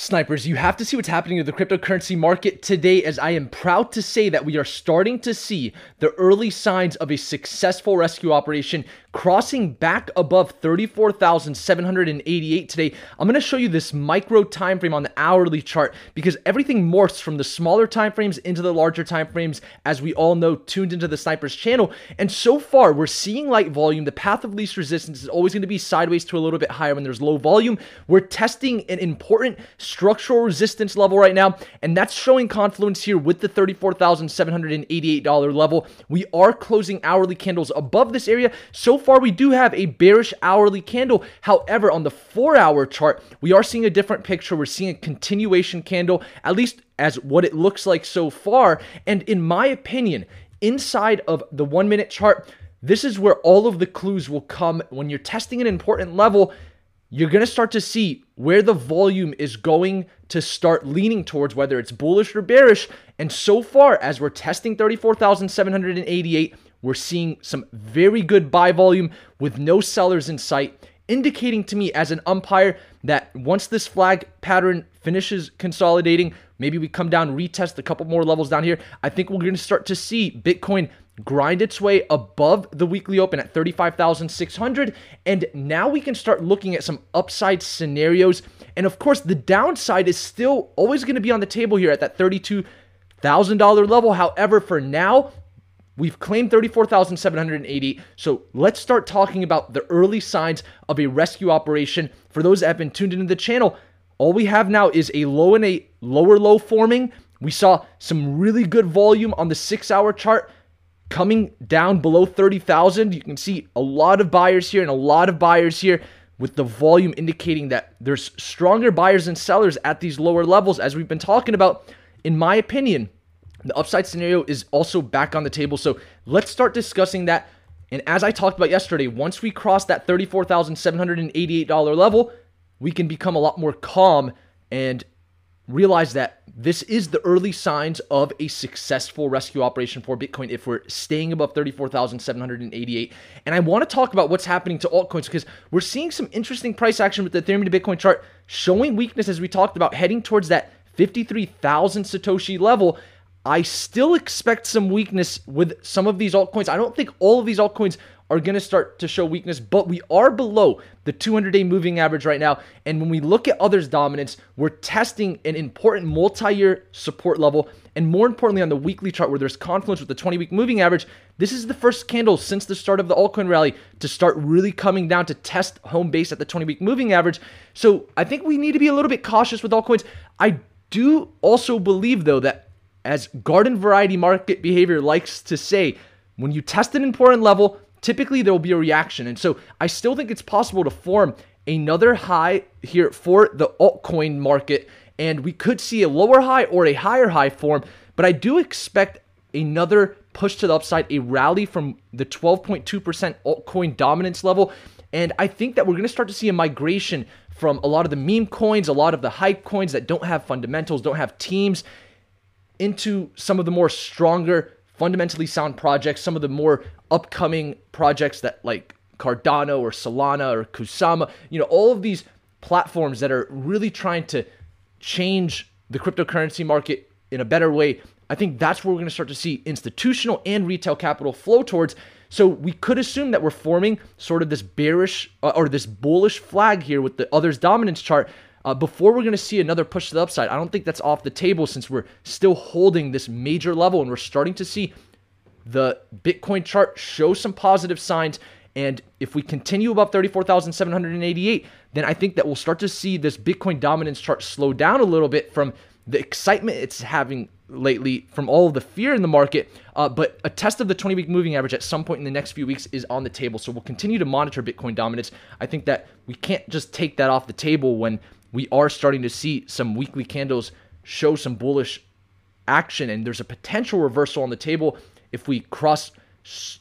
Snipers, you have to see what's happening to the cryptocurrency market today, as I am proud to say that we are starting to see the early signs of a successful rescue operation crossing back above 34,788 today. I'm going to show you this micro time frame on the hourly chart because everything morphs from the smaller time frames into the larger time frames, as we all know, tuned into the Snipers channel. And so far, we're seeing light volume. The path of least resistance is always going to be sideways to a little bit higher when there's low volume. We're testing an important structural resistance level right now, and that's showing confluence here with the $34,788 level. We are closing hourly candles above this area. So far, we do have a bearish hourly candle. However, on the four hour chart, we are seeing a different picture. We're seeing a continuation candle, at least as what it looks like so far. And in my opinion, inside of the one minute chart, this is where all of the clues will come when you're testing an important level you're going to start to see where the volume is going to start leaning towards, whether it's bullish or bearish. And so far, as we're testing 34,788, we're seeing some very good buy volume with no sellers in sight, indicating to me as an umpire that once this flag pattern finishes consolidating, maybe we come down, retest a couple more levels down here. I think we're going to start to see Bitcoin grind its way above the weekly open at 35,600. And now we can start looking at some upside scenarios. And of course, the downside is still always going to be on the table here at that $32,000 level. However, for now, We've claimed 34,780. So let's start talking about the early signs of a rescue operation. For those that have been tuned into the channel, all we have now is a low and a lower low forming. We saw some really good volume on the six hour chart coming down below 30,000. You can see a lot of buyers here and a lot of buyers here with the volume indicating that there's stronger buyers and sellers at these lower levels as we've been talking about. In my opinion, the upside scenario is also back on the table. So let's start discussing that. And as I talked about yesterday, once we cross that $34,788 level, we can become a lot more calm and realize that this is the early signs of a successful rescue operation for Bitcoin if we're staying above 34,788. And I want to talk about what's happening to altcoins because we're seeing some interesting price action with the Ethereum to Bitcoin chart showing weakness as we talked about heading towards that 53,000 Satoshi level. I still expect some weakness with some of these altcoins. I don't think all of these altcoins are going to start to show weakness, but we are below the 200 day moving average right now. And when we look at others' dominance, we're testing an important multi year support level. And more importantly, on the weekly chart where there's confluence with the 20 week moving average, this is the first candle since the start of the altcoin rally to start really coming down to test home base at the 20 week moving average. So I think we need to be a little bit cautious with altcoins. I do also believe, though, that as garden variety market behavior likes to say, when you test an important level, typically there will be a reaction. And so I still think it's possible to form another high here for the altcoin market. And we could see a lower high or a higher high form. But I do expect another push to the upside, a rally from the 12.2% altcoin dominance level. And I think that we're going to start to see a migration from a lot of the meme coins, a lot of the hype coins that don't have fundamentals, don't have teams, into some of the more stronger, fundamentally sound projects, some of the more upcoming projects that like Cardano or Solana or Kusama, you know, all of these platforms that are really trying to change the cryptocurrency market in a better way. I think that's where we're going to start to see institutional and retail capital flow towards. So we could assume that we're forming sort of this bearish uh, or this bullish flag here with the others dominance chart uh, before we're going to see another push to the upside. I don't think that's off the table since we're still holding this major level and we're starting to see the Bitcoin chart show some positive signs. And if we continue above 34,788, then I think that we'll start to see this Bitcoin dominance chart slow down a little bit from the excitement it's having lately from all of the fear in the market. Uh, but a test of the 20 week moving average at some point in the next few weeks is on the table. So we'll continue to monitor Bitcoin dominance. I think that we can't just take that off the table when we are starting to see some weekly candles show some bullish action, and there's a potential reversal on the table if we cross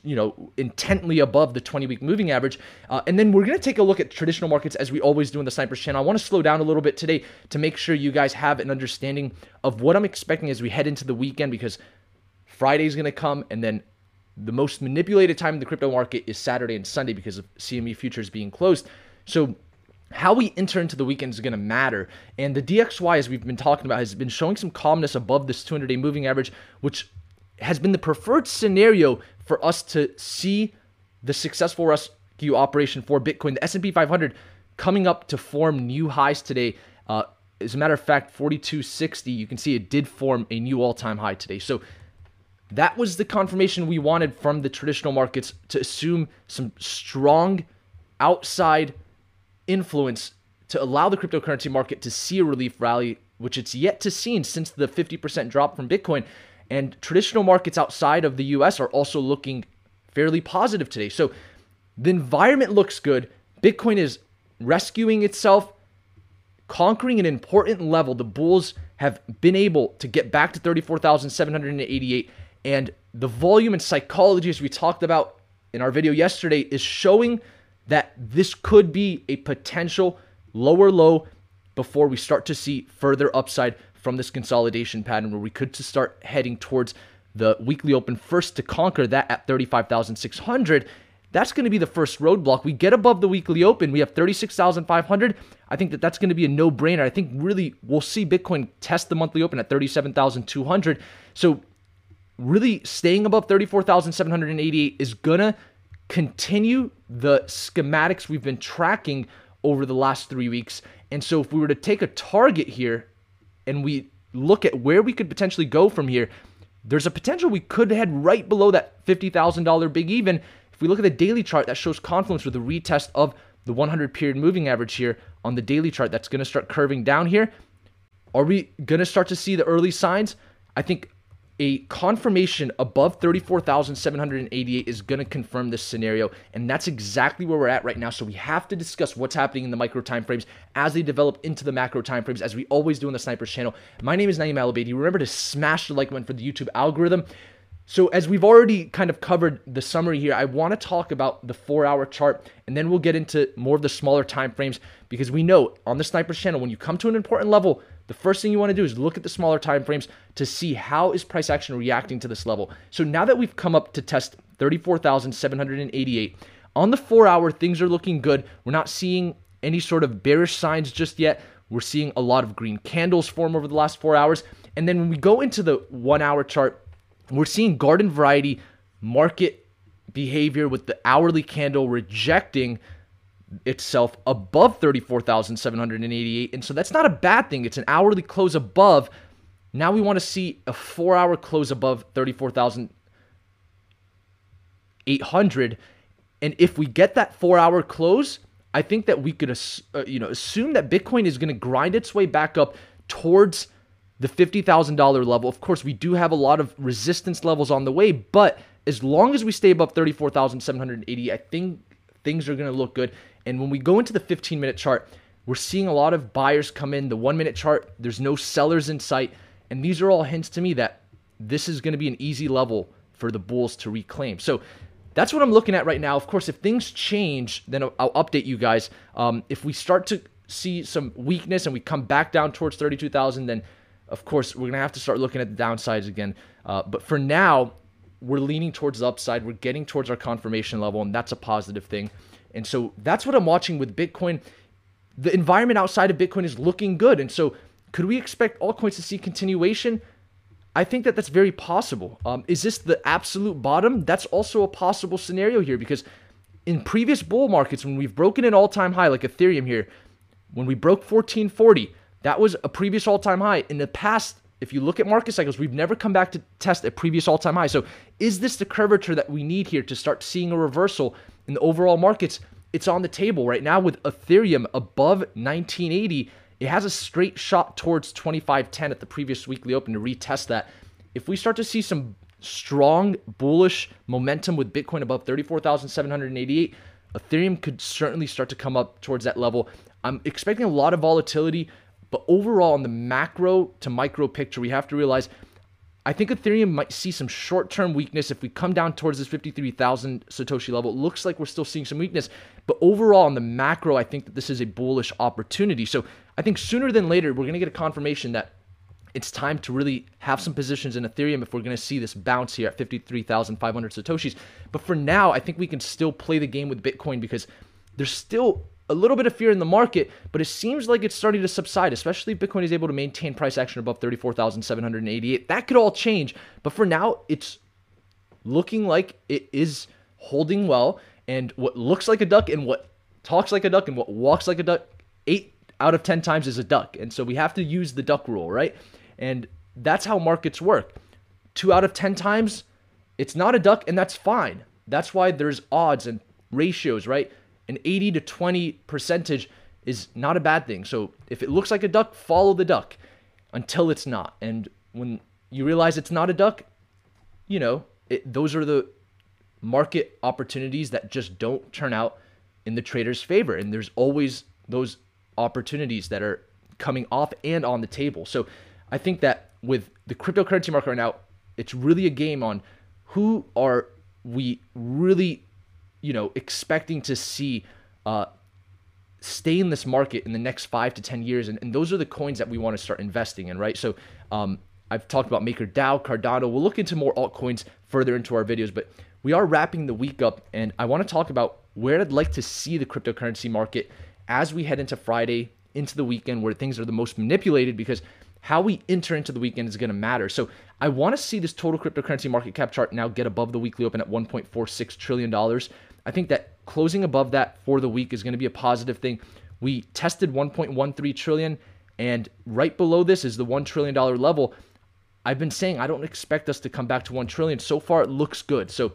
you know intently above the 20 week moving average. Uh, and then we're going to take a look at traditional markets as we always do in the snipers channel. I want to slow down a little bit today to make sure you guys have an understanding of what i'm expecting as we head into the weekend because friday's going to come and then the most manipulated time in the crypto market is saturday and sunday because of cme futures being closed. So how we enter into the weekend is going to matter. And the DXY, as we've been talking about, has been showing some calmness above this 200 day moving average, which has been the preferred scenario for us to see the successful rescue operation for Bitcoin. The S&P 500 coming up to form new highs today. Uh, as a matter of fact, 4260, you can see it did form a new all-time high today. So that was the confirmation we wanted from the traditional markets to assume some strong outside influence to allow the cryptocurrency market to see a relief rally, which it's yet to see since the 50% drop from Bitcoin. And traditional markets outside of the US are also looking fairly positive today. So the environment looks good. Bitcoin is rescuing itself, conquering an important level. The bulls have been able to get back to 34,788. And the volume and psychology, as we talked about in our video yesterday, is showing that this could be a potential lower low before we start to see further upside from this consolidation pattern where we could to start heading towards the weekly open first to conquer that at 35,600 that's going to be the first roadblock. We get above the weekly open, we have 36,500. I think that that's going to be a no-brainer. I think really we'll see Bitcoin test the monthly open at 37,200. So really staying above 34,788 is going to continue the schematics we've been tracking over the last 3 weeks. And so if we were to take a target here and we look at where we could potentially go from here, there's a potential we could head right below that $50,000 big even. If we look at the daily chart, that shows confluence with a retest of the 100 period moving average here on the daily chart. That's going to start curving down here. Are we going to start to see the early signs? I think a confirmation above 34,788 is going to confirm this scenario. And that's exactly where we're at right now. So we have to discuss what's happening in the micro time frames as they develop into the macro time frames, as we always do on the Snipers channel. My name is Naeem Alabadi. Remember to smash the like button for the YouTube algorithm. So as we've already kind of covered the summary here, I want to talk about the four hour chart and then we'll get into more of the smaller time frames because we know on the Snipers channel, when you come to an important level, the first thing you want to do is look at the smaller time frames to see how is price action reacting to this level. So now that we've come up to test 34,788 on the 4 hour things are looking good. We're not seeing any sort of bearish signs just yet. We're seeing a lot of green candles form over the last 4 hours. And then when we go into the 1 hour chart, we're seeing garden variety market behavior with the hourly candle rejecting itself above 34,788. And so that's not a bad thing. It's an hourly close above. Now we want to see a four hour close above 34,800. And if we get that four hour close, I think that we could, uh, you know, assume that Bitcoin is going to grind its way back up towards the $50,000 level. Of course, we do have a lot of resistance levels on the way, but as long as we stay above 34,780, I think things are going to look good. And when we go into the 15 minute chart, we're seeing a lot of buyers come in. The one minute chart, there's no sellers in sight. And these are all hints to me that this is going to be an easy level for the bulls to reclaim. So that's what I'm looking at right now. Of course, if things change, then I'll, update you guys. Um, if we start to see some weakness and we come back down towards 32,000, then of course we're going to have to start looking at the downsides again. Uh, but for now, we're leaning towards the upside. We're getting towards our confirmation level, and that's a positive thing. And so that's what I'm watching with Bitcoin. The environment outside of Bitcoin is looking good. And so could we expect altcoins to see continuation? I think that that's very possible. Um, is this the absolute bottom? That's also a possible scenario here because in previous bull markets, when we've broken an all time high, like Ethereum here, when we broke 1440, that was a previous all time high. In the past, if you look at market cycles, we've never come back to test a previous all time high. So, is this the curvature that we need here to start seeing a reversal in the overall markets? It's on the table right now with Ethereum above 1980. It has a straight shot towards 2510 at the previous weekly open to retest that. If we start to see some strong bullish momentum with Bitcoin above 34,788, Ethereum could certainly start to come up towards that level. I'm expecting a lot of volatility but overall, in the macro to micro picture, we have to realize I think Ethereum might see some short term weakness if we come down towards this 53,000 Satoshi level. It looks like we're still seeing some weakness. But overall, in the macro, I think that this is a bullish opportunity. So I think sooner than later, we're going to get a confirmation that it's time to really have some positions in Ethereum if we're going to see this bounce here at 53,500 Satoshis. But for now, I think we can still play the game with Bitcoin because there's still a little bit of fear in the market, but it seems like it's starting to subside, especially if Bitcoin is able to maintain price action above 34,788. That could all change, but for now, it's looking like it is holding well. And what looks like a duck and what talks like a duck and what walks like a duck, eight out of 10 times is a duck. And so we have to use the duck rule, right? And that's how markets work. Two out of 10 times, it's not a duck, and that's fine. That's why there's odds and ratios, right? An 80 to 20 percentage is not a bad thing. So if it looks like a duck, follow the duck until it's not. And when you realize it's not a duck, you know, it, those are the market opportunities that just don't turn out in the trader's favor. And there's always those opportunities that are coming off and on the table. So I think that with the cryptocurrency market right now, it's really a game on who are we really, you know, expecting to see uh, stay in this market in the next five to 10 years. And, and those are the coins that we want to start investing in, right? So um, I've talked about MakerDAO, Cardano. We'll look into more altcoins further into our videos, but we are wrapping the week up, and I want to talk about where I'd like to see the cryptocurrency market as we head into Friday, into the weekend, where things are the most manipulated because how we enter into the weekend is going to matter. So I want to see this total cryptocurrency market cap chart now get above the weekly open at $1.46 trillion. I think that closing above that for the week is going to be a positive thing. We tested 1.13 trillion, and right below this is the $1 trillion level. I've been saying I don't expect us to come back to 1 trillion. So far, it looks good. So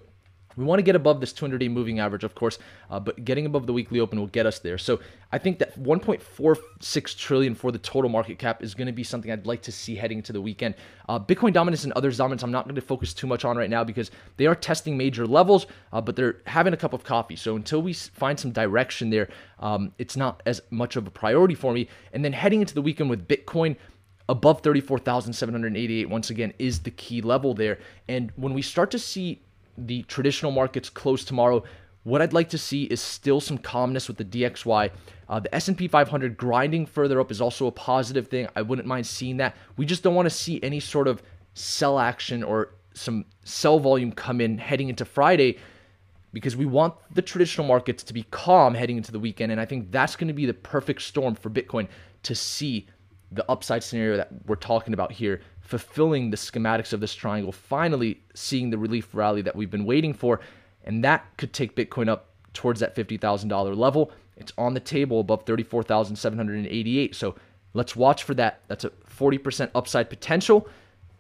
we want to get above this 200 day moving average, of course, uh, but getting above the weekly open will get us there. So I think that 1.46 trillion for the total market cap is going to be something I'd like to see heading into the weekend. Uh, Bitcoin dominance and other dominance, I'm not going to focus too much on right now because they are testing major levels, uh, but they're having a cup of coffee. So until we find some direction there, um, it's not as much of a priority for me. And then heading into the weekend with Bitcoin above 34,788 once again is the key level there. And when we start to see the traditional markets close tomorrow. What I'd like to see is still some calmness with the DXY. Uh, the S&P 500 grinding further up is also a positive thing. I wouldn't mind seeing that. We just don't want to see any sort of sell action or some sell volume come in heading into Friday because we want the traditional markets to be calm heading into the weekend. And I think that's going to be the perfect storm for Bitcoin to see the upside scenario that we're talking about here, fulfilling the schematics of this triangle, finally seeing the relief rally that we've been waiting for. And that could take Bitcoin up towards that $50,000 level. It's on the table above 34,788. So let's watch for that. That's a 40% upside potential.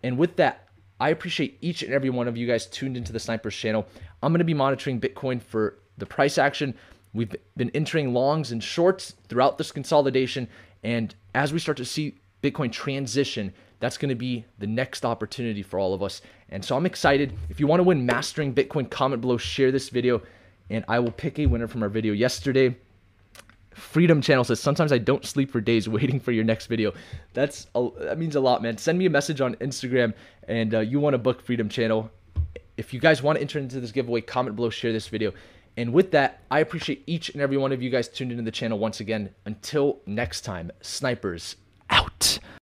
And with that, I appreciate each and every one of you guys tuned into the Snipers channel. I'm going to be monitoring Bitcoin for the price action. We've been entering longs and shorts throughout this consolidation, and as we start to see Bitcoin transition, that's going to be the next opportunity for all of us. And so I'm excited. If you want to win Mastering Bitcoin, comment below, share this video, and I will pick a winner from our video yesterday. Freedom Channel says sometimes I don't sleep for days waiting for your next video. That's a, that means a lot, man. Send me a message on Instagram, and uh, you want to book Freedom Channel. If you guys want to enter into this giveaway, comment below, share this video. And with that, I appreciate each and every one of you guys tuned into the channel once again. Until next time, snipers out.